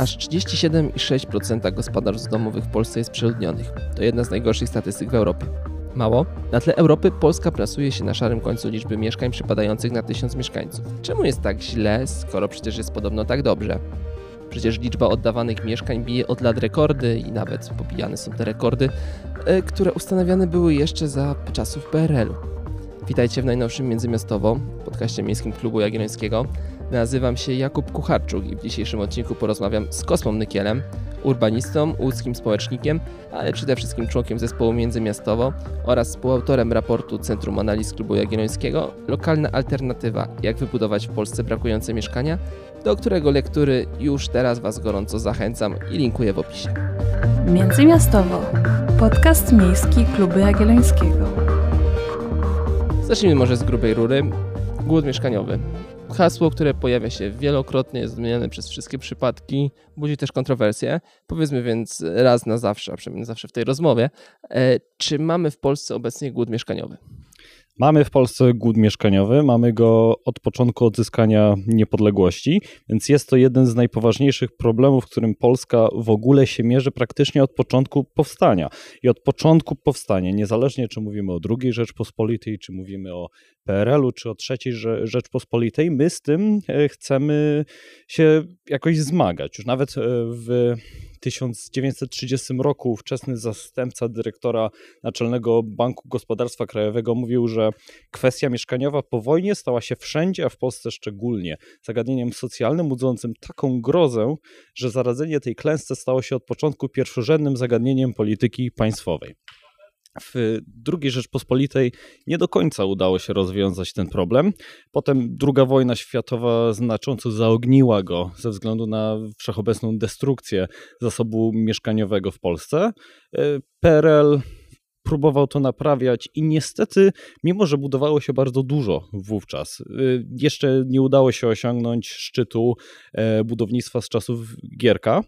Aż 37,6% gospodarstw domowych w Polsce jest przeludnionych. To jedna z najgorszych statystyk w Europie. Mało? Na tle Europy Polska plasuje się na szarym końcu liczby mieszkań przypadających na tysiąc mieszkańców. Czemu jest tak źle, skoro przecież jest podobno tak dobrze? Przecież liczba oddawanych mieszkań bije od lat rekordy i nawet popijane są te rekordy, e, które ustanawiane były jeszcze za czasów PRL-u. Witajcie w najnowszym Międzymiastowo, podcaście Miejskim Klubu Jagiellońskiego. Nazywam się Jakub Kucharczuk i w dzisiejszym odcinku porozmawiam z Kosmą Nykielem, urbanistą, łódzkim społecznikiem, ale przede wszystkim członkiem zespołu Międzymiastowo oraz współautorem raportu Centrum Analiz Klubu Jagiellońskiego Lokalna Alternatywa – Jak wybudować w Polsce brakujące mieszkania, do którego lektury już teraz Was gorąco zachęcam i linkuję w opisie. Międzymiastowo. Podcast miejski Klubu Jagiellońskiego. Zacznijmy może z grubej rury. Głód mieszkaniowy. Hasło, które pojawia się wielokrotnie, jest zmieniane przez wszystkie przypadki, budzi też kontrowersje. Powiedzmy więc raz na zawsze, a przynajmniej zawsze w tej rozmowie, e, czy mamy w Polsce obecnie głód mieszkaniowy? Mamy w Polsce głód mieszkaniowy, mamy go od początku odzyskania niepodległości, więc jest to jeden z najpoważniejszych problemów, którym Polska w ogóle się mierzy praktycznie od początku powstania. I od początku powstania, niezależnie czy mówimy o II Rzeczpospolitej, czy mówimy o PRL-u, czy o III Rzeczpospolitej, my z tym e, chcemy się jakoś zmagać. Już nawet e, w 1930 roku ówczesny zastępca dyrektora Naczelnego Banku Gospodarstwa Krajowego mówił, że kwestia mieszkaniowa po wojnie stała się wszędzie, a w Polsce szczególnie, zagadnieniem socjalnym budzącym taką grozę, że zaradzenie tej klęsce stało się od początku pierwszorzędnym zagadnieniem polityki państwowej w II Rzeczpospolitej nie do końca udało się rozwiązać ten problem. Potem II wojna światowa znacząco zaogniła go ze względu na wszechobecną destrukcję zasobu mieszkaniowego w Polsce. E, PRL próbował to naprawiać i niestety, mimo że budowało się bardzo dużo wówczas, e, jeszcze nie udało się osiągnąć szczytu e, budownictwa z czasów Gierka,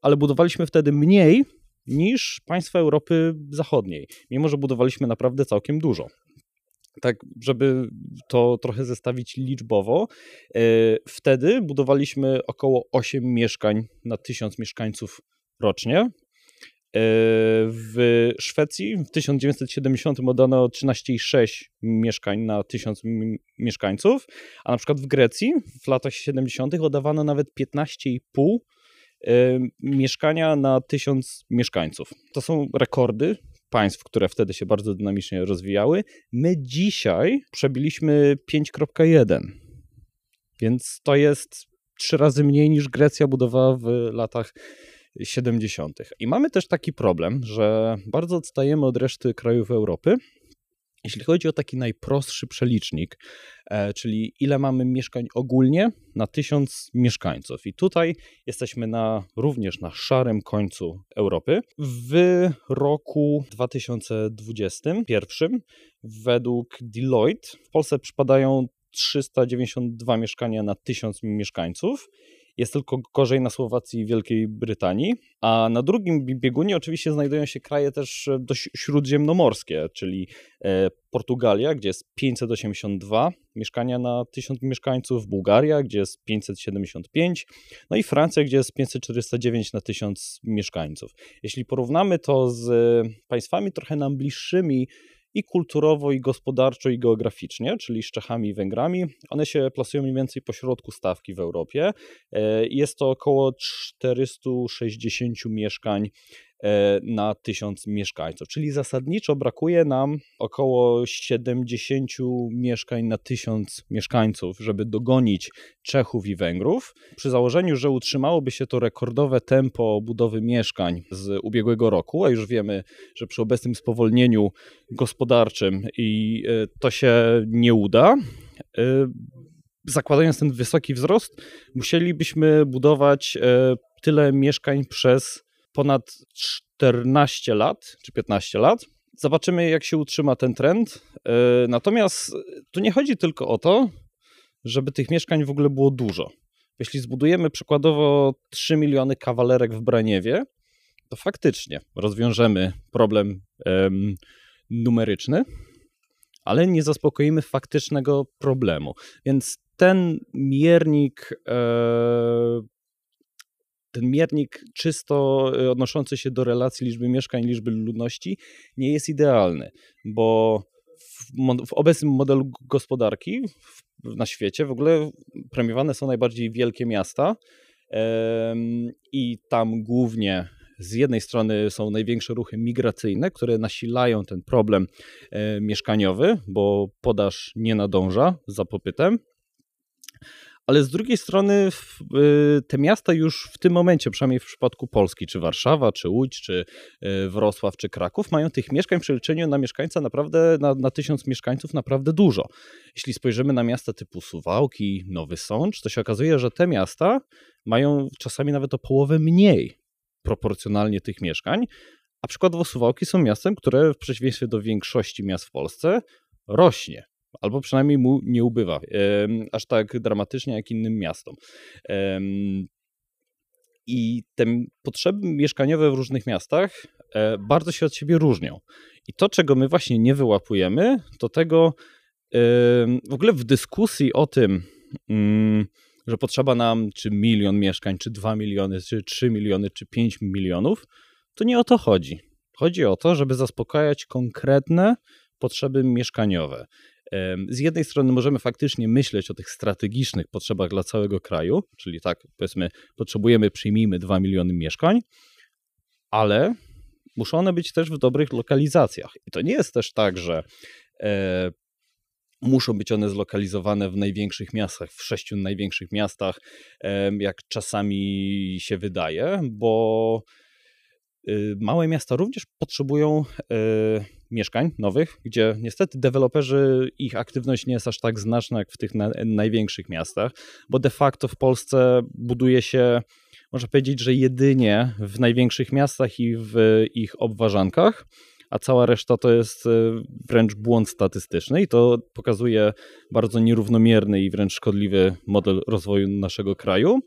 ale budowaliśmy wtedy mniej niż państwa Europy Zachodniej, mimo że budowaliśmy naprawdę całkiem dużo. Tak, żeby to trochę zestawić liczbowo, e, wtedy budowaliśmy około 8 mieszkań na 1000 mieszkańców rocznie. E, w Szwecji w 1970 oddano 13,6 mieszkań na 1000 mieszkańców, a na przykład w Grecji w latach 70. oddawano nawet 15,5 mieszkania na tysiąc mieszkańców. To są rekordy państw, które wtedy się bardzo dynamicznie rozwijały. My dzisiaj przebiliśmy 5.1, więc to jest trzy razy mniej niż Grecja budowała w latach 70. I mamy też taki problem, że bardzo odstajemy od reszty krajów Europy, jeśli chodzi o taki najprostszy przelicznik, e, czyli ile mamy mieszkań ogólnie na tysiąc mieszkańców. I tutaj jesteśmy na, również na szarym końcu Europy. W roku 2021 według Deloitte w Polsce przypadają 392 mieszkania na tysiąc mieszkańców jest tylko gorzej na Słowacji i Wielkiej Brytanii. A na drugim biegunie oczywiście znajdują się kraje też e, dość śródziemnomorskie, czyli e, Portugalia, gdzie jest 582 mieszkania na 1000 mieszkańców, Bułgaria, gdzie jest 575, no i Francja, gdzie jest 549 na 1000 mieszkańców. Jeśli porównamy to z państwami trochę nam bliższymi, i kulturowo, i gospodarczo, i geograficznie, czyli z Czechami i Węgrami. One się plasują mniej więcej po środku stawki w Europie. E, jest to około 460 mieszkań na tysiąc mieszkańców. Czyli zasadniczo brakuje nam około 70 mieszkań na tysiąc mieszkańców, żeby dogonić Czechów i Węgrów. Przy założeniu, że utrzymałoby się to rekordowe tempo budowy mieszkań z ubiegłego roku, a już wiemy, że przy obecnym spowolnieniu gospodarczym i e, to się nie uda e, zakładając ten wysoki wzrost, musielibyśmy budować tyle mieszkań przez ponad 14 lat, czy 15 lat. Zobaczymy, jak się utrzyma ten trend. E, natomiast tu nie chodzi tylko o to, żeby tych mieszkań w ogóle było dużo. Jeśli zbudujemy przykładowo 3 miliony kawalerek w Braniewie, to faktycznie rozwiążemy problem um, numeryczny, ale nie zaspokoimy faktycznego problemu. Więc ten miernik e, ten miernik czysto y, odnoszący się do relacji liczby mieszkań, liczby ludności nie jest idealny, bo w, obecnym modelu gospodarki na świecie w ogóle premiowane są najbardziej wielkie miasta i tam głównie z jednej strony są największe ruchy migracyjne, które nasilają ten problem e, mieszkaniowy, bo podaż nie nadąża za popytem. Ale z drugiej strony e, te miasta już w tym momencie, przynajmniej w przypadku Polski, czy Warszawa, czy Łódź, czy e, Wrocław, czy Kraków, mają tych mieszkań w przeliczeniu na mieszkańca naprawdę, na, na tysiąc mieszkańców naprawdę dużo. Jeśli spojrzymy na miasta typu Suwałki, Nowy Sącz, to się okazuje, że te miasta mają czasami nawet o połowę mniej proporcjonalnie tych mieszkań, a przykładowo Suwałki są miastem, które w przeciwieństwie do większości miast w Polsce rośnie, albo przynajmniej mu nie ubywa, aż tak dramatycznie jak innym miastom. I te potrzeby mieszkaniowe w różnych miastach e, bardzo się od siebie różnią. I to, czego my właśnie nie wyłapujemy, to tego w ogóle w dyskusji o tym, mm, że potrzeba nam czy milion mieszkań, czy dwa miliony, czy trzy miliony, czy pięć milionów, to nie o to chodzi. Chodzi o to, żeby zaspokajać konkretne potrzeby mieszkaniowe. Z jednej strony możemy faktycznie myśleć o tych strategicznych potrzebach dla całego kraju, czyli tak, powiedzmy, potrzebujemy, przyjmijmy 2 miliony mieszkań, ale muszą one być też w dobrych lokalizacjach. I to nie jest też tak, że e, Muszą być one zlokalizowane w największych miastach, w sześciu największych miastach, jak czasami się wydaje, bo y, małe miasta również potrzebują y, mieszkań nowych, gdzie niestety deweloperzy, ich aktywność nie jest aż tak znaczna jak w tych największych miastach, bo de facto w Polsce buduje się, można powiedzieć, że jedynie w największych miastach i w ich obwarzankach a cała reszta to jest e, wręcz błąd statystyczny i to pokazuje bardzo nierównomierny i wręcz szkodliwy model rozwoju naszego kraju.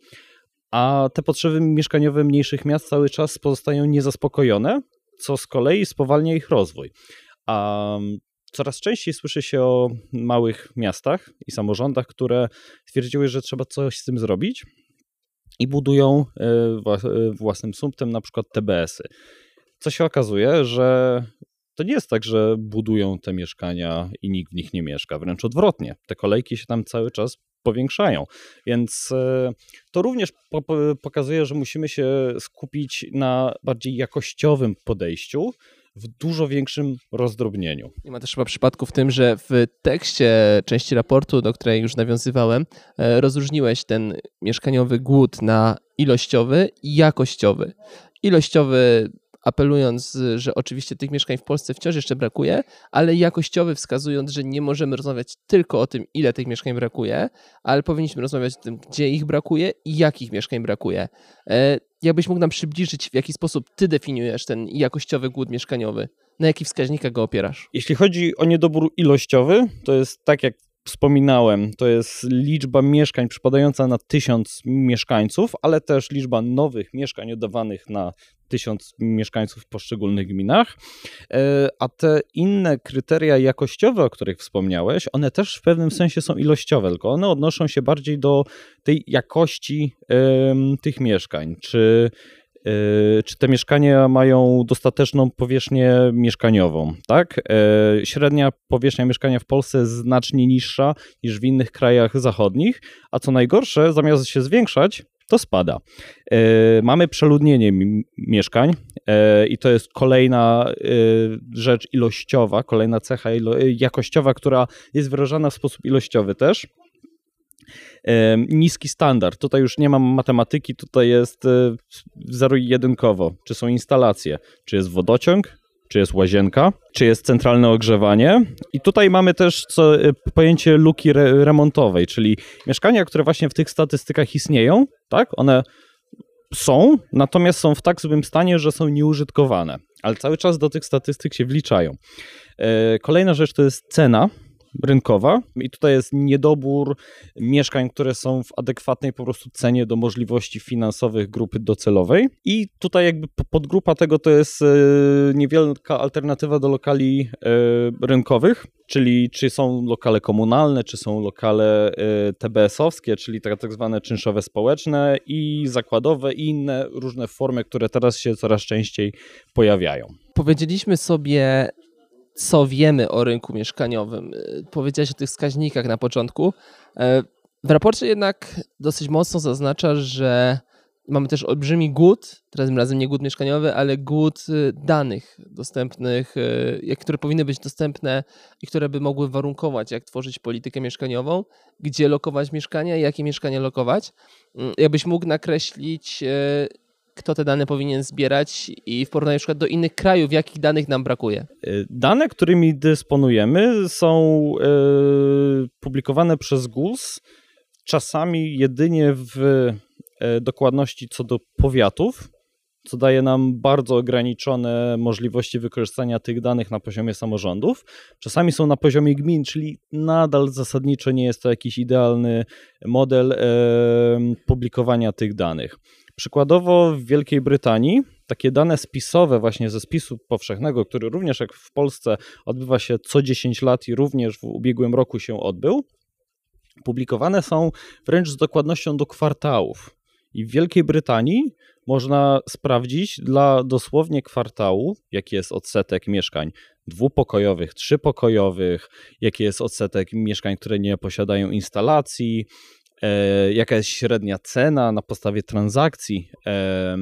A te potrzeby mieszkaniowe mniejszych miast cały czas pozostają niezaspokojone, co z kolei spowalnia ich rozwój. A coraz częściej słyszy się o małych miastach i samorządach, które stwierdziły, że trzeba coś z tym zrobić i budują e, e, własnym sumptem na przykład TBS-y co się okazuje, że to nie jest tak, że budują te mieszkania i nikt w nich nie mieszka. Wręcz odwrotnie. Te kolejki się tam cały czas powiększają. Więc e, to również pokazuje, że musimy się skupić na bardziej jakościowym podejściu, w dużo większym rozdrobnieniu. Nie ma też chyba przypadku w tym, że w tekście części raportu, do której już nawiązywałem, e, rozróżniłeś ten mieszkaniowy głód na ilościowy i jakościowy. Ilościowy apelując, że oczywiście tych mieszkań w Polsce wciąż jeszcze brakuje, ale jakościowy wskazując, że nie możemy rozmawiać tylko o tym, ile tych mieszkań brakuje, ale powinniśmy rozmawiać o tym, gdzie ich brakuje i jakich mieszkań brakuje. E, jakbyś mógł nam przybliżyć, w jaki sposób ty definiujesz ten jakościowy głód mieszkaniowy? Na jakich wskaźnikach go opierasz? Jeśli chodzi o niedobór ilościowy, to jest tak jak wspominałem, to jest liczba mieszkań przypadająca na tysiąc mieszkańców, ale też liczba nowych mieszkań oddawanych na tysiąc mieszkańców w poszczególnych gminach. E, a te inne kryteria jakościowe, o których wspomniałeś, one też w pewnym sensie są ilościowe, tylko one odnoszą się bardziej do tej jakości tych mieszkań. Czy czy te mieszkania mają dostateczną powierzchnię mieszkaniową, tak? Yy, średnia powierzchnia mieszkania w Polsce jest znacznie niższa niż w innych krajach zachodnich, a co najgorsze, zamiast się zwiększać, to spada. Yy, mamy przeludnienie mieszkań i to jest kolejna rzecz ilościowa, kolejna cecha jakościowa, która jest wyrażana w sposób ilościowy też niski standard. Tutaj już nie mam matematyki, tutaj jest e, zero-jedynkowo. Czy są instalacje, czy jest wodociąg, czy jest łazienka, czy jest centralne ogrzewanie. I tutaj mamy też co, e, pojęcie luki re remontowej, czyli mieszkania, które właśnie w tych statystykach istnieją, tak? One są, natomiast są w tak złym stanie, że są nieużytkowane, ale cały czas do tych statystyk się wliczają. E, kolejna rzecz to jest cena rynkowa i tutaj jest niedobór mieszkań, które są w adekwatnej po prostu cenie do możliwości finansowych grupy docelowej i tutaj jakby podgrupa tego to jest e, niewielka alternatywa do lokali e, rynkowych, czyli czy są lokale komunalne, czy są lokale e, TBS-owskie, czyli tak, tak zwane czynszowe społeczne i zakładowe i inne różne formy, które teraz się coraz częściej pojawiają. Powiedzieliśmy sobie co wiemy o rynku mieszkaniowym. Powiedziałeś o tych wskaźnikach na początku. E, w raporcie jednak dosyć mocno zaznacza, że mamy też olbrzymi głód, tym razem nie głód mieszkaniowy, ale głód y, danych dostępnych, które powinny być dostępne i które by mogły warunkować, jak tworzyć politykę mieszkaniową, gdzie lokować mieszkania, jakie mieszkania lokować. Mm, jakbyś mógł nakreślić, kto te dane powinien zbierać i w porównaniu na przykład do innych krajów, jakich danych nam brakuje? Dane, którymi dysponujemy są publikowane przez GUS, czasami jedynie w E, dokładności co do powiatów, co daje nam bardzo ograniczone możliwości wykorzystania tych danych na poziomie samorządów. Czasami są na poziomie gmin, czyli nadal zasadniczo nie jest to jakiś idealny model publikowania tych danych. Przykładowo w Wielkiej Brytanii takie dane spisowe właśnie ze spisu powszechnego, który również jak w Polsce odbywa się co 10 lat i również w ubiegłym roku się odbył, publikowane są wręcz z dokładnością do kwartałów. I w Wielkiej Brytanii można sprawdzić dla dosłownie kwartału, jaki jest odsetek mieszkań dwupokojowych, trzypokojowych, jaki jest odsetek mieszkań, które nie posiadają instalacji, e, jaka jest średnia cena na podstawie transakcji e,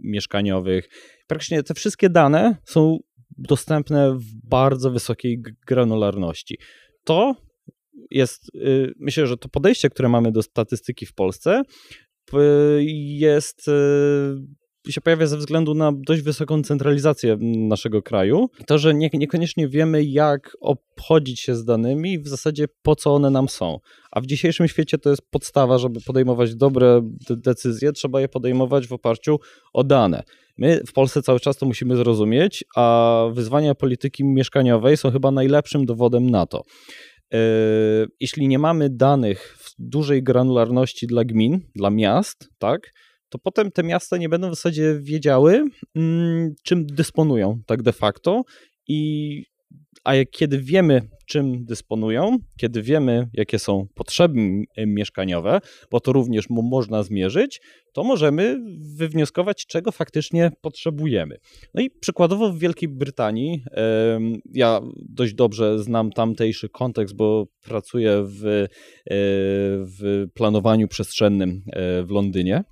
mieszkaniowych. Praktycznie te wszystkie dane są dostępne w bardzo wysokiej granularności. To jest, y, myślę, że to podejście, które mamy do statystyki w Polsce, jest y, się pojawia ze względu na dość wysoką centralizację naszego kraju. To, że nie, niekoniecznie wiemy, jak obchodzić się z danymi, w zasadzie po co one nam są. A w dzisiejszym świecie to jest podstawa, żeby podejmować dobre decyzje, trzeba je podejmować w oparciu o dane. My w Polsce cały czas to musimy zrozumieć, a wyzwania polityki mieszkaniowej są chyba najlepszym dowodem na to. E, jeśli nie mamy danych w dużej granularności dla gmin, dla miast, tak, to potem te miasta nie będą w zasadzie wiedziały, mm, czym dysponują tak de facto i a jak, kiedy wiemy, czym dysponują, kiedy wiemy, jakie są potrzeby mieszkaniowe, bo to również można zmierzyć, to możemy wywnioskować, czego faktycznie potrzebujemy. No i przykładowo w Wielkiej Brytanii, ja dość dobrze znam tamtejszy kontekst, bo pracuję w, e, w planowaniu przestrzennym e, w Londynie.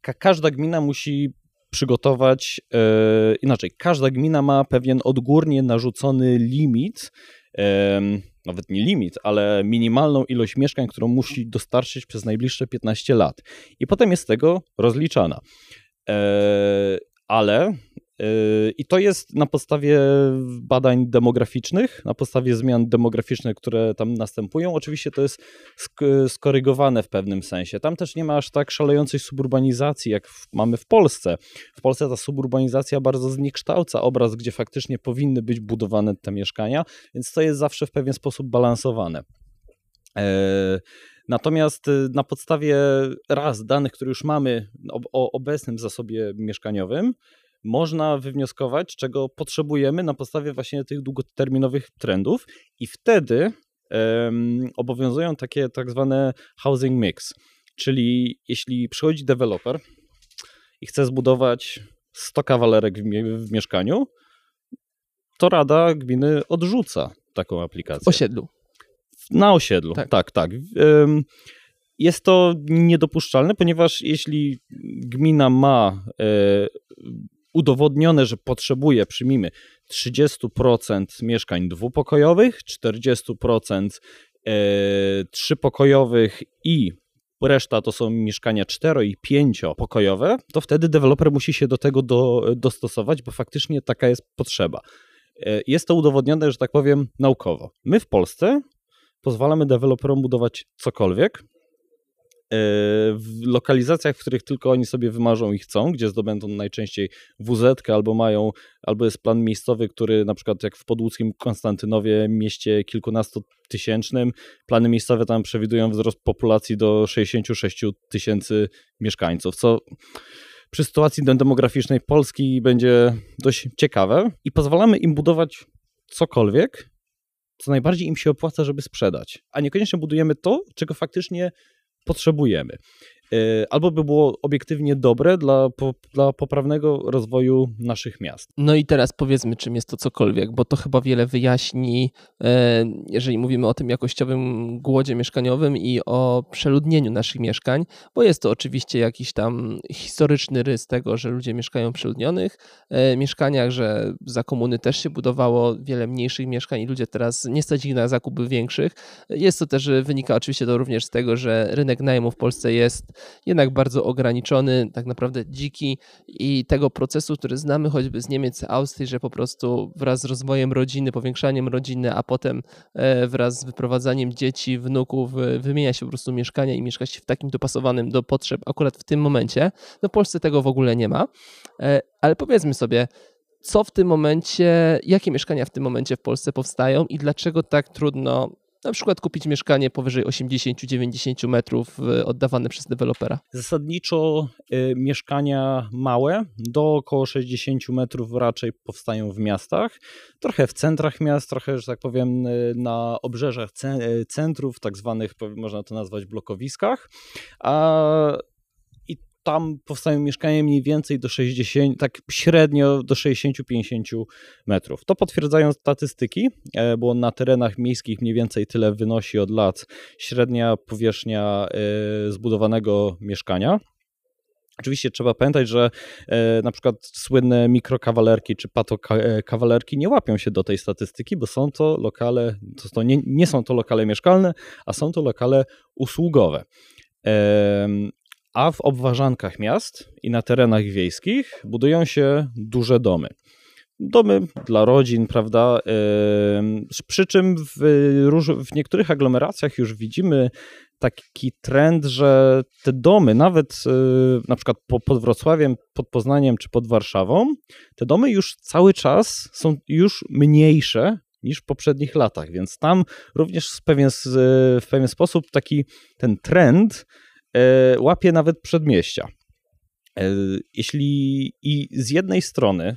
Każda gmina musi przygotować e, inaczej. Każda gmina ma pewien odgórnie narzucony limit, e, nawet nie limit, ale minimalną ilość mieszkań, którą musi dostarczyć przez najbliższe 15 lat. I potem jest tego rozliczana. E, ale i to jest na podstawie badań demograficznych, na podstawie zmian demograficznych, które tam następują. Oczywiście to jest skorygowane w pewnym sensie. Tam też nie ma aż tak szalejącej suburbanizacji, jak mamy w Polsce. W Polsce ta suburbanizacja bardzo zniekształca obraz, gdzie faktycznie powinny być budowane te mieszkania, więc to jest zawsze w pewien sposób balansowane. E, natomiast y, na podstawie raz danych, które już mamy o obecnym zasobie mieszkaniowym, można wywnioskować, czego potrzebujemy na podstawie właśnie tych długoterminowych trendów i wtedy um, obowiązują takie tak zwane housing mix, czyli jeśli przychodzi deweloper i chce zbudować 100 kawalerek w, w mieszkaniu, to Rada Gminy odrzuca taką aplikację. W osiedlu. Na osiedlu, tak, tak. tak. Jest to niedopuszczalne, ponieważ jeśli gmina ma e, udowodnione, że potrzebuje, przyjmijmy, 30% mieszkań dwupokojowych, 40% e, trzypokojowych i reszta to są mieszkania cztero i pięciopokojowe, to wtedy deweloper musi się do tego do, dostosować, bo faktycznie taka jest potrzeba. E, jest to udowodnione, że tak powiem, naukowo. My w Polsce pozwalamy deweloperom budować cokolwiek, w lokalizacjach, w których tylko oni sobie wymarzą i chcą, gdzie zdobędą najczęściej WZ albo mają, albo jest plan miejscowy, który na przykład jak w podłódzkim Konstantynowie, mieście kilkunastotysięcznym, plany miejscowe tam przewidują wzrost populacji do 66 tysięcy mieszkańców, co przy sytuacji demograficznej Polski będzie dość ciekawe i pozwalamy im budować cokolwiek, co najbardziej im się opłaca, żeby sprzedać, a niekoniecznie budujemy to, czego faktycznie potrzebujemy. E, albo by było obiektywnie dobre dla, po, dla poprawnego rozwoju naszych miast. No i teraz powiedzmy, czym jest to cokolwiek, bo to chyba wiele wyjaśni, e, jeżeli mówimy o tym jakościowym głodzie mieszkaniowym i o przeludnieniu naszych mieszkań, bo jest to oczywiście jakiś tam historyczny rys tego, że ludzie mieszkają w przeludnionych e, mieszkaniach, że za komuny też się budowało wiele mniejszych mieszkań i ludzie teraz nie stać ich na zakupy większych. Jest to też, wynika oczywiście to również z tego, że rynek najmu w Polsce jest jednak bardzo ograniczony, tak naprawdę dziki i tego procesu, który znamy choćby z Niemiec, Austrii, że po prostu wraz z rozwojem rodziny, powiększaniem rodziny, a potem e, wraz z wyprowadzaniem dzieci, wnuków, e, wymienia się po prostu mieszkania i mieszka się w takim dopasowanym do potrzeb akurat w tym momencie. No w Polsce tego w ogóle nie ma, e, ale powiedzmy sobie, co w tym momencie, jakie mieszkania w tym momencie w Polsce powstają i dlaczego tak trudno na przykład kupić mieszkanie powyżej 80-90 metrów y, oddawane przez dewelopera? Zasadniczo y, mieszkania małe do około 60 metrów raczej powstają w miastach, trochę w centrach miast, trochę, że tak powiem, y, na obrzeżach centrów, tak zwanych, można to nazwać blokowiskach, a tam powstają mieszkania mniej więcej do 60, tak średnio do 60-50 metrów. To potwierdzają statystyki, e, bo na terenach miejskich mniej więcej tyle wynosi od lat średnia powierzchnia e, zbudowanego mieszkania. Oczywiście trzeba pamiętać, że e, na przykład słynne mikrokawalerki czy patokawalerki nie łapią się do tej statystyki, bo są to lokale, to, to nie, nie są to lokale mieszkalne, a są to lokale usługowe a w obwarzankach miast i na terenach wiejskich budują się duże domy. Domy dla rodzin, prawda? Przy czym w, w niektórych aglomeracjach już widzimy taki trend, że te domy, nawet y, na przykład pod Wrocławiem, pod Poznaniem czy pod Warszawą, te domy już cały czas są już mniejsze niż w poprzednich latach, więc tam również w pewien, w pewien sposób taki ten trend E, łapie nawet przedmieścia. E, jeśli i z jednej strony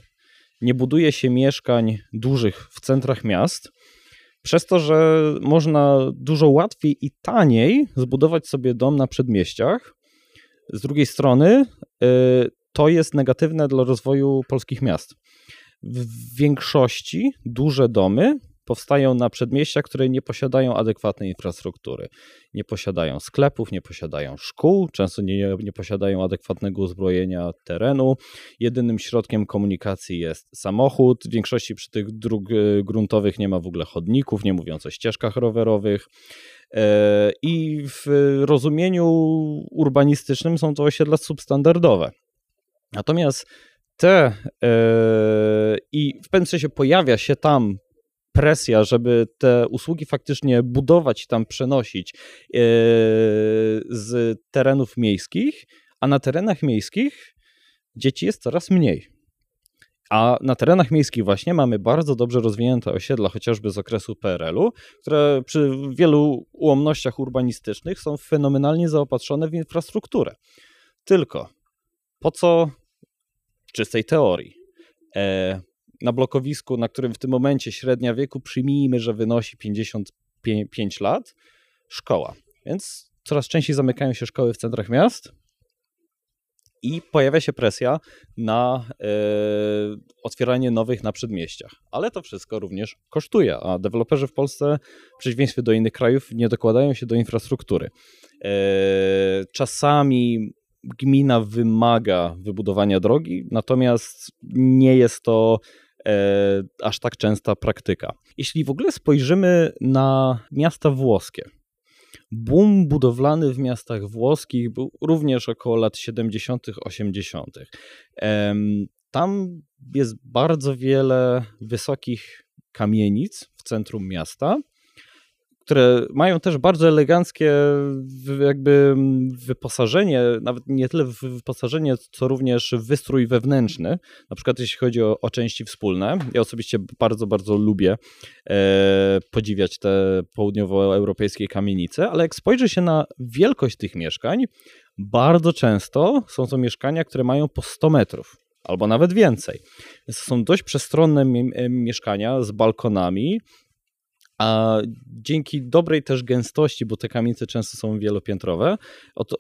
nie buduje się mieszkań dużych w centrach miast, przez to, że można dużo łatwiej i taniej zbudować sobie dom na przedmieściach, z drugiej strony e, to jest negatywne dla rozwoju polskich miast. W większości duże domy powstają na przedmieściach, które nie posiadają adekwatnej infrastruktury. Nie posiadają sklepów, nie posiadają szkół, często nie, nie posiadają adekwatnego uzbrojenia terenu. Jedynym środkiem komunikacji jest samochód. W większości przy tych dróg e, gruntowych nie ma w ogóle chodników, nie mówiąc o ścieżkach rowerowych. E, I w rozumieniu urbanistycznym są to osiedla substandardowe. Natomiast te yy, i w pewnym sensie pojawia się tam presja, żeby te usługi faktycznie budować i tam przenosić e, z terenów miejskich, a na terenach miejskich dzieci jest coraz mniej. A na terenach miejskich właśnie mamy bardzo dobrze rozwinięte osiedla, chociażby z okresu PRL-u, które przy wielu ułomnościach urbanistycznych są fenomenalnie zaopatrzone w infrastrukturę. Tylko po co w czystej teorii? E, na blokowisku, na którym w tym momencie średnia wieku przyjmijmy, że wynosi 55 lat, szkoła. Więc coraz częściej zamykają się szkoły w centrach miast i pojawia się presja na e, otwieranie nowych na przedmieściach. Ale to wszystko również kosztuje, a deweloperzy w Polsce, w przeciwieństwie do innych krajów, nie dokładają się do infrastruktury. E, czasami gmina wymaga wybudowania drogi, natomiast nie jest to e, aż tak częsta praktyka. Jeśli w ogóle spojrzymy na miasta włoskie, boom budowlany w miastach włoskich był również około lat 70., 80. Tam jest bardzo wiele wysokich kamienic w centrum miasta, które mają też bardzo eleganckie jakby wyposażenie, nawet nie tyle wyposażenie, co również wystrój wewnętrzny, na przykład jeśli chodzi o, o części wspólne. Ja osobiście bardzo, bardzo lubię e, podziwiać te południowoeuropejskie kamienice, ale jak spojrzy się na wielkość tych mieszkań, bardzo często są to mieszkania, które mają po 100 metrów albo nawet więcej. Więc są dość przestronne mieszkania z balkonami, a dzięki dobrej też gęstości, bo te kamienice często są wielopiętrowe, od,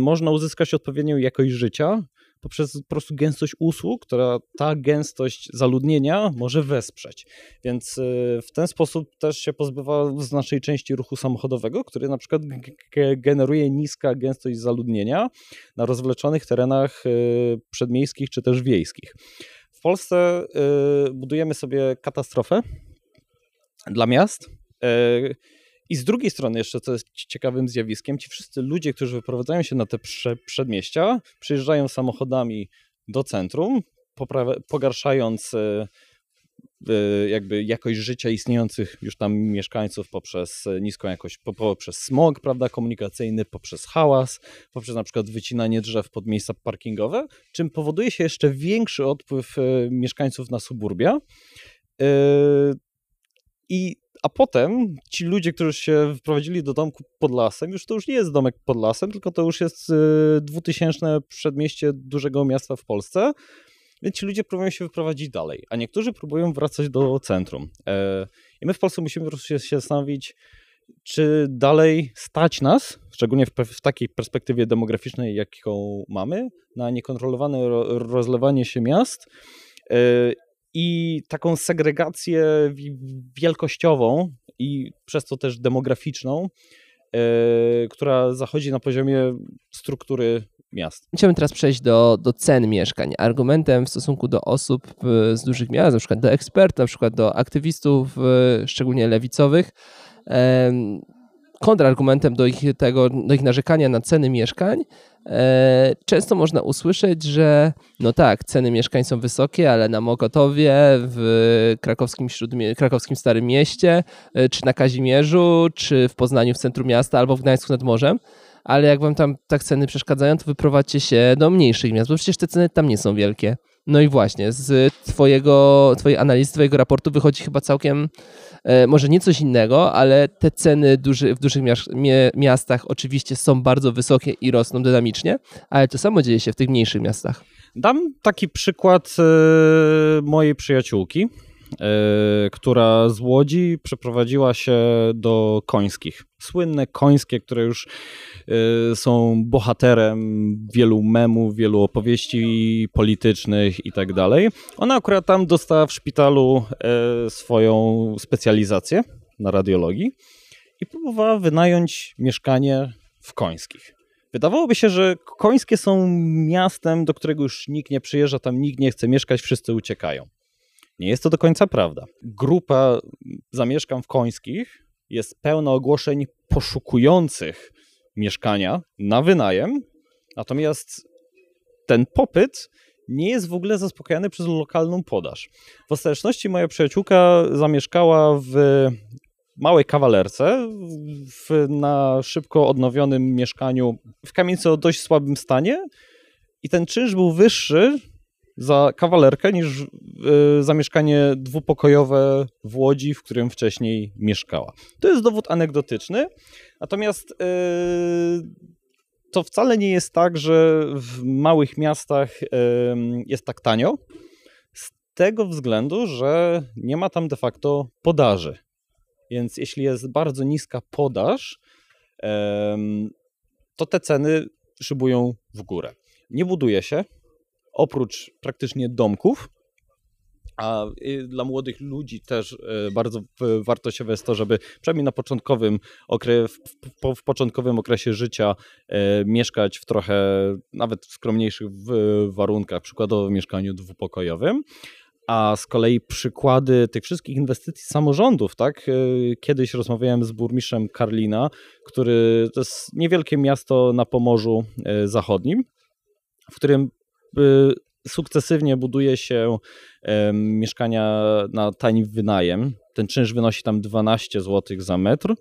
można uzyskać odpowiednią jakość życia poprzez po prostu gęstość usług, która ta gęstość zaludnienia może wesprzeć. Więc yy, w ten sposób też się pozbywa znacznej części ruchu samochodowego, który na przykład generuje niska gęstość zaludnienia na rozwleczonych terenach yy, przedmiejskich czy też wiejskich. W Polsce y, budujemy sobie katastrofę, dla miast. E, I z drugiej strony, jeszcze co jest ciekawym zjawiskiem, ci wszyscy ludzie, którzy wyprowadzają się na te przedmieścia, przyjeżdżają samochodami do centrum, pogarszając e, e, jakby jakość życia istniejących już tam mieszkańców poprzez niską jakość, poprzez smog prawda, komunikacyjny, poprzez hałas, poprzez na przykład wycinanie drzew pod miejsca parkingowe, czym powoduje się jeszcze większy odpływ mieszkańców na suburbia. I, a potem ci ludzie, którzy się wprowadzili do domku pod lasem, już to już nie jest domek pod lasem, tylko to już jest y, dwutysięczne przedmieście dużego miasta w Polsce. Więc ci ludzie próbują się wyprowadzić dalej, a niektórzy próbują wracać do centrum. E, I my w Polsce musimy się, się zastanowić, czy dalej stać nas, szczególnie w, w, takiej perspektywie demograficznej, jaką mamy, na niekontrolowane ro, rozlewanie się miast e, i taką segregację wielkościową i przez to też demograficzną, yy, która zachodzi na poziomie struktury miast. Chciałbym teraz przejść do, do cen mieszkań. Argumentem w stosunku do osób z dużych miast, na przykład do ekspertów, na przykład do aktywistów, e, szczególnie lewicowych, kontrargumentem do ich, tego, do ich narzekania na ceny mieszkań e, często można usłyszeć, że no tak, ceny mieszkań są wysokie, ale na Mokotowie, w krakowskim, krakowskim Starym Mieście, e, czy na Kazimierzu, czy w Poznaniu w centrum miasta, albo w Gdańsku nad morzem, ale jak wam tam tak ceny przeszkadzają, to wyprowadźcie się do mniejszych miast, bo przecież te ceny tam nie są wielkie. No i właśnie, z twojego, twojej analizy, twojego raportu wychodzi chyba całkiem, e, może nie coś innego, ale te ceny duży, w dużych miastach oczywiście są bardzo wysokie i rosną dynamicznie, ale to samo dzieje się w tych mniejszych miastach. Dam taki przykład e, mojej przyjaciółki, która z Łodzi przeprowadziła się do Końskich. Słynne Końskie, które już Y, są bohaterem wielu memów, wielu opowieści politycznych i tak dalej. Ona akurat tam dostała w szpitalu e, swoją specjalizację na radiologii i próbowała wynająć mieszkanie w Końskich. Wydawałoby się, że Końskie są miastem, do którego już nikt nie przyjeżdża, tam nikt nie chce mieszkać, wszyscy uciekają. Nie jest to do końca prawda. Grupa Zamieszkam w Końskich jest pełna ogłoszeń poszukujących mieszkania na wynajem, natomiast ten popyt nie jest w ogóle zaspokajany przez lokalną podaż. W ostateczności moja przyjaciółka zamieszkała w małej kawalerce, w, na szybko odnowionym mieszkaniu w kamienicy o dość słabym stanie i ten czynsz był wyższy za kawalerkę niż y, za mieszkanie dwupokojowe w Łodzi, w którym wcześniej mieszkała. To jest dowód anegdotyczny, natomiast y, to wcale nie jest tak, że w małych miastach y, jest tak tanio, z tego względu, że nie ma tam de facto podaży. Więc jeśli jest bardzo niska podaż, to te ceny szybują w górę. Nie buduje się, oprócz praktycznie domków, a dla młodych ludzi też e, bardzo wartościowe jest to, żeby przynajmniej na początkowym okre, w, w, początkowym okresie życia e, mieszkać w trochę nawet skromniejszych warunkach, przykładowo w mieszkaniu dwupokojowym. A z kolei przykłady tych wszystkich inwestycji samorządów, tak? E, kiedyś rozmawiałem z burmistrzem Karlina, który to jest niewielkie miasto na Pomorzu Zachodnim, w którym sukcesywnie buduje się mieszkania na tani wynajem. ten czynsz wynosi tam 12 zł za metr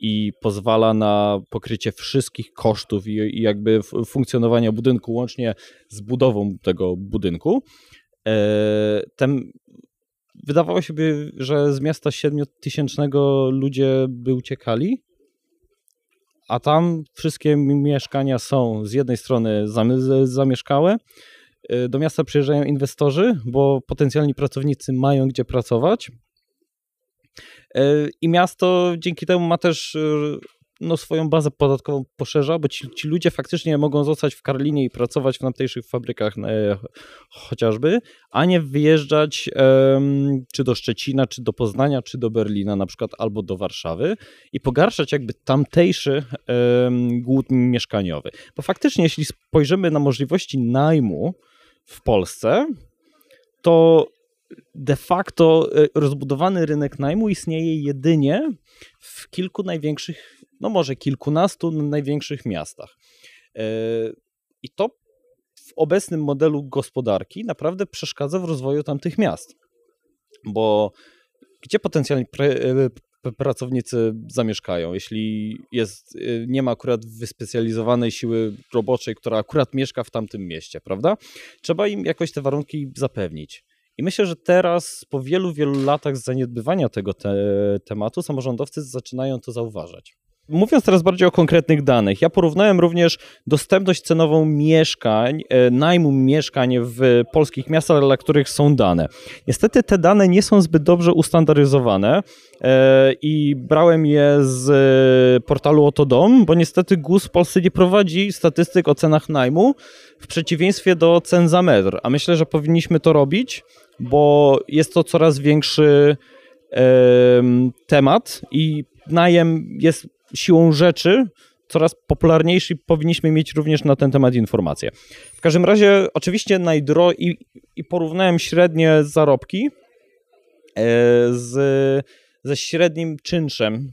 i pozwala na pokrycie wszystkich kosztów i, jakby funkcjonowania budynku łącznie z budową tego budynku. E, ten, wydawało się, by, że z miasta 7000 ludzie by uciekali, a tam wszystkie mieszkania są z jednej strony zamieszkałe, e, do miasta przyjeżdżają inwestorzy, bo potencjalni pracownicy mają gdzie pracować, E, I miasto dzięki temu ma też e, no, swoją bazę podatkową poszerza, bo ci, ci, ludzie faktycznie mogą zostać w Karlinie i pracować w tamtejszych fabrykach e, chociażby, a nie wyjeżdżać e, czy do Szczecina, czy do Poznania, czy do Berlina na przykład, albo do Warszawy i pogarszać jakby tamtejszy e, głód mieszkaniowy. Bo faktycznie jeśli spojrzymy na możliwości najmu w Polsce, to de facto e, rozbudowany rynek najmu istnieje jedynie w kilku największych, no może kilkunastu największych miastach. E, I to w obecnym modelu gospodarki naprawdę przeszkadza w rozwoju tamtych miast. Bo gdzie potencjalni e, pracownicy zamieszkają, jeśli jest, nie ma akurat wyspecjalizowanej siły roboczej, która akurat mieszka w tamtym mieście, prawda? Trzeba im jakoś te warunki zapewnić. I myślę, że teraz po wielu, wielu latach zaniedbywania tego te tematu samorządowcy zaczynają to zauważać. Mówiąc teraz bardziej o konkretnych danych, ja porównałem również dostępność cenową mieszkań, e, najmu mieszkań w polskich miastach, dla których są dane. Niestety te dane nie są zbyt dobrze ustandaryzowane e, i brałem je z portalu Otodom, bo niestety GUS w Polsce nie prowadzi statystyk o cenach najmu w przeciwieństwie do cen za metr, a myślę, że powinniśmy to robić, bo jest to coraz większy temat i najem jest siłą rzeczy coraz popularniejszy i powinniśmy mieć również na ten temat informacje. W każdym razie, oczywiście najdro i, i porównałem średnie zarobki e, z, ze średnim czynszem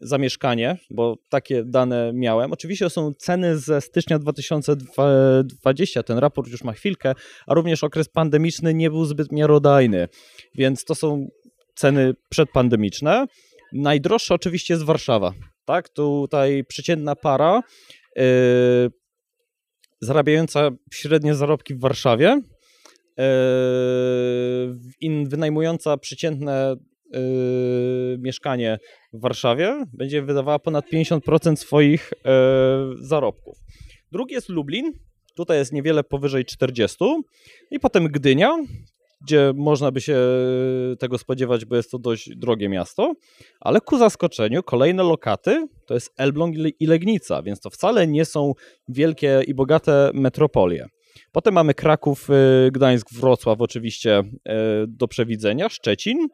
za mieszkanie, bo takie dane miałem. Oczywiście są ceny ze stycznia 2020, ten raport już ma chwilkę, a również okres pandemiczny nie był zbyt miarodajny, więc to są ceny przedpandemiczne. Najdroższa oczywiście jest Warszawa. Tak, tutaj przeciętna para yy, zarabiająca średnie zarobki w Warszawie, yy, wynajmująca przeciętne yy, mieszkanie w Warszawie będzie wydawała ponad 50% swoich yy, zarobków. Drugi jest Lublin, tutaj jest niewiele powyżej 40 i potem Gdynia, gdzie można by się tego spodziewać, bo jest to dość drogie miasto, ale ku zaskoczeniu kolejne lokaty to jest Elbląg i Legnica, więc to wcale nie są wielkie i bogate metropolie. Potem mamy Kraków, y, Gdańsk, Wrocław oczywiście y, do przewidzenia, Szczecin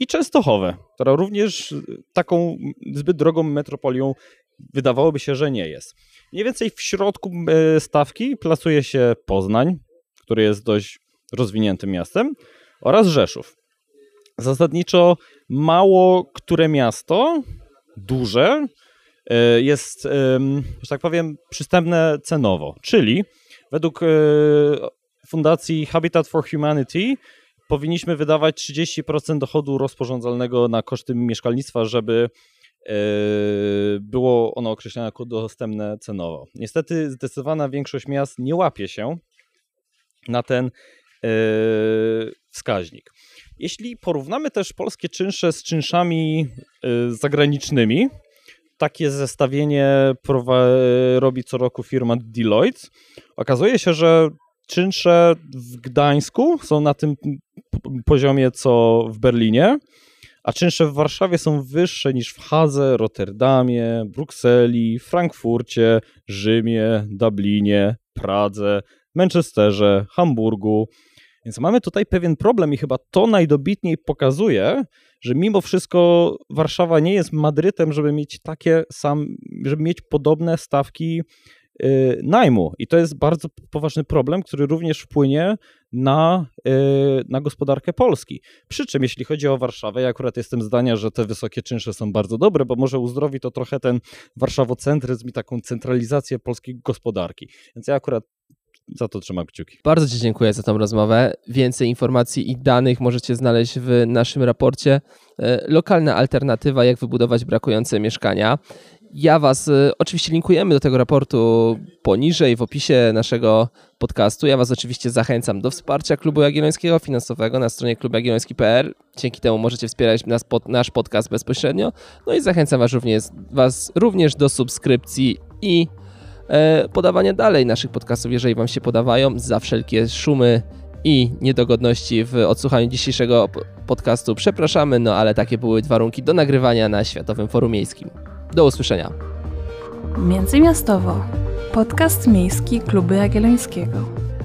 i Częstochowę, która również taką zbyt drogą metropolią wydawałoby się, że nie jest. Mniej więcej w środku y, stawki plasuje się Poznań, który jest dość rozwiniętym miastem, oraz Rzeszów. Zasadniczo mało które miasto, duże, e, jest, że tak powiem, przystępne cenowo. Czyli według e, Fundacji Habitat for Humanity powinniśmy wydawać 30% dochodu rozporządzalnego na koszty mieszkalnictwa, żeby e, było ono określone jako dostępne cenowo. Niestety zdecydowana większość miast nie łapie się na ten Yy, wskaźnik. Jeśli porównamy też polskie czynsze z czynszami yy, zagranicznymi, takie zestawienie robi co roku firma Deloitte. Okazuje się, że czynsze w Gdańsku są na tym poziomie co w Berlinie, a czynsze w Warszawie są wyższe niż w Hadze, Rotterdamie, Brukseli, Frankfurcie, Rzymie, Dublinie, Pradze, Manchesterze, Hamburgu, więc mamy tutaj pewien problem i chyba to najdobitniej pokazuje, że mimo wszystko Warszawa nie jest Madrytem, żeby mieć takie sam, żeby mieć podobne stawki najmu. I to jest bardzo poważny problem, który również wpłynie na, yy, na gospodarkę Polski. Przy czym, jeśli chodzi o Warszawę, ja akurat jestem zdania, że te wysokie czynsze są bardzo dobre, bo może uzdrowi to trochę ten warszawocentryzm i taką centralizację polskiej gospodarki. Więc ja akurat za to trzymam kciuki. Bardzo Ci dziękuję za tą rozmowę. Więcej informacji i danych możecie znaleźć w naszym raporcie. E, lokalna alternatywa, jak wybudować brakujące mieszkania. Ja Was y, oczywiście linkujemy do tego raportu poniżej w opisie naszego podcastu. Ja Was oczywiście zachęcam do wsparcia Klubu Jagiellońskiego finansowego na stronie klubjagielloński.pl. Dzięki temu możecie wspierać nas, pod, nasz podcast bezpośrednio. No i zachęcam Was również, was również do subskrypcji i e, podawania dalej naszych podcastów, jeżeli Wam się podawają, za wszelkie szumy i niedogodności w odsłuchaniu dzisiejszego podcastu. Przepraszamy, no ale takie były warunki do nagrywania na Światowym Forum Miejskim. Do usłyszenia. Międzymiastowo. Podcast miejski Kluby Jagiellońskiego.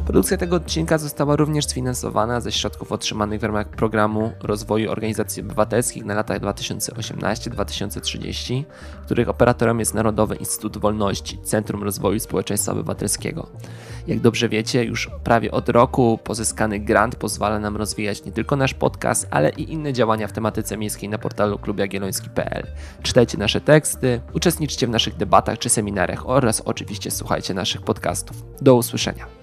Produkcja tego odcinka została również sfinansowana ze środków otrzymanych w ramach programu rozwoju organizacji obywatelskich na latach 2018-2030, których operatorem jest Narodowy Instytut Wolności, Centrum Rozwoju Społeczeństwa Obywatelskiego. Jak dobrze wiecie, już prawie od roku pozyskany grant pozwala nam rozwijać nie tylko nasz podcast, ale i inne działania w tematyce miejskiej na portalu klubjagielloński.pl. Czytajcie nasze teksty, uczestniczcie w naszych debatach czy seminariach oraz oczywiście słuchajcie naszych podcastów. Do usłyszenia.